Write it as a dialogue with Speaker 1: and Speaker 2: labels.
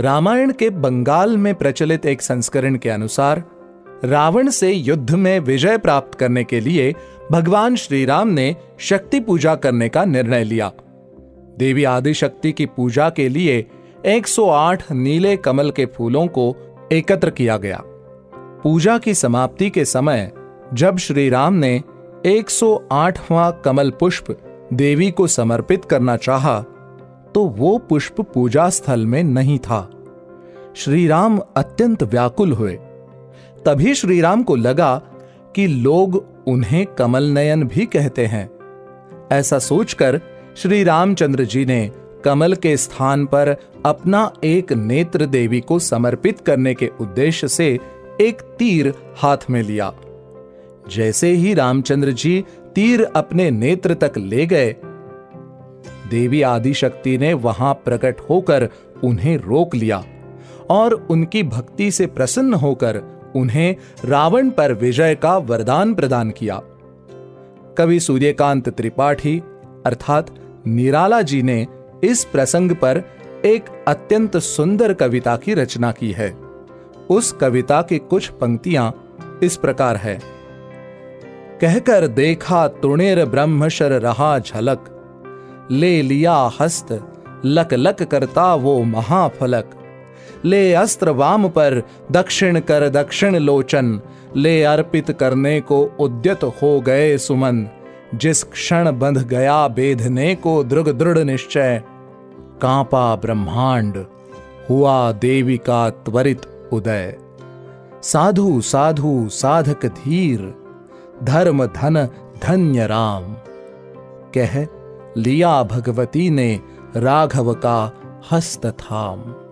Speaker 1: रामायण के बंगाल में प्रचलित एक संस्करण के अनुसार रावण से युद्ध में विजय प्राप्त करने के लिए भगवान श्री राम ने शक्ति पूजा करने का निर्णय लिया। देवी आदि शक्ति की पूजा के लिए 108 नीले कमल के फूलों को एकत्र किया गया। पूजा की समाप्ति के समय जब श्री राम ने 108वां कमल पुष्प देवी को समर्पित करना चाहा, तो वो पुष्प पूजा स्थल में नहीं था। श्री राम अत्यंत व्याकुल हुए। तभी श्री राम को लगा कि लोग उन्हें कमल नयन भी कहते हैं। ऐसा सोचकर श्री रामचंद्र जी ने कमल के स्थान पर अपना एक नेत्र देवी को समर्पित करने के उद्देश्य से एक तीर हाथ में लिया। जैसे ही रामचंद्र जी तीर अपने नेत्र तक ले गए देवी आदिशक्ति ने वहाँ प्रकट होकर उन्हें रोक लिया और उनकी भक्ति से प्रसन्न होकर उन्हें रावण पर विजय का वरदान प्रदान किया। कवि सूर्यकांत त्रिपाठी अर्थात निराला जी ने इस प्रसंग पर एक अत्यंत सुंदर कविता की रचना की है। उस कविता की कुछ पंक्तियाँ इस प्रकार है। कहकर देखा तुणेर ब्रह्मशर रहा झलक ले लिया हस्त, लक लक करता वो महाफलक। ले अस्त्र वाम पर, दक्षिण कर दक्षिण लोचन। ले अर्पित करने को उद्यत हो गए सुमन। जिस क्षण बंध गया बेधने को दृग दृढ़ निश्चय। कांपा ब्रह्मांड, हुआ देवी का त्वरित उदय। साधु साधु, साधक धीर, धर्म धन, धन्य राम। कह लिया भगवती ने राघव का हस्त थाम।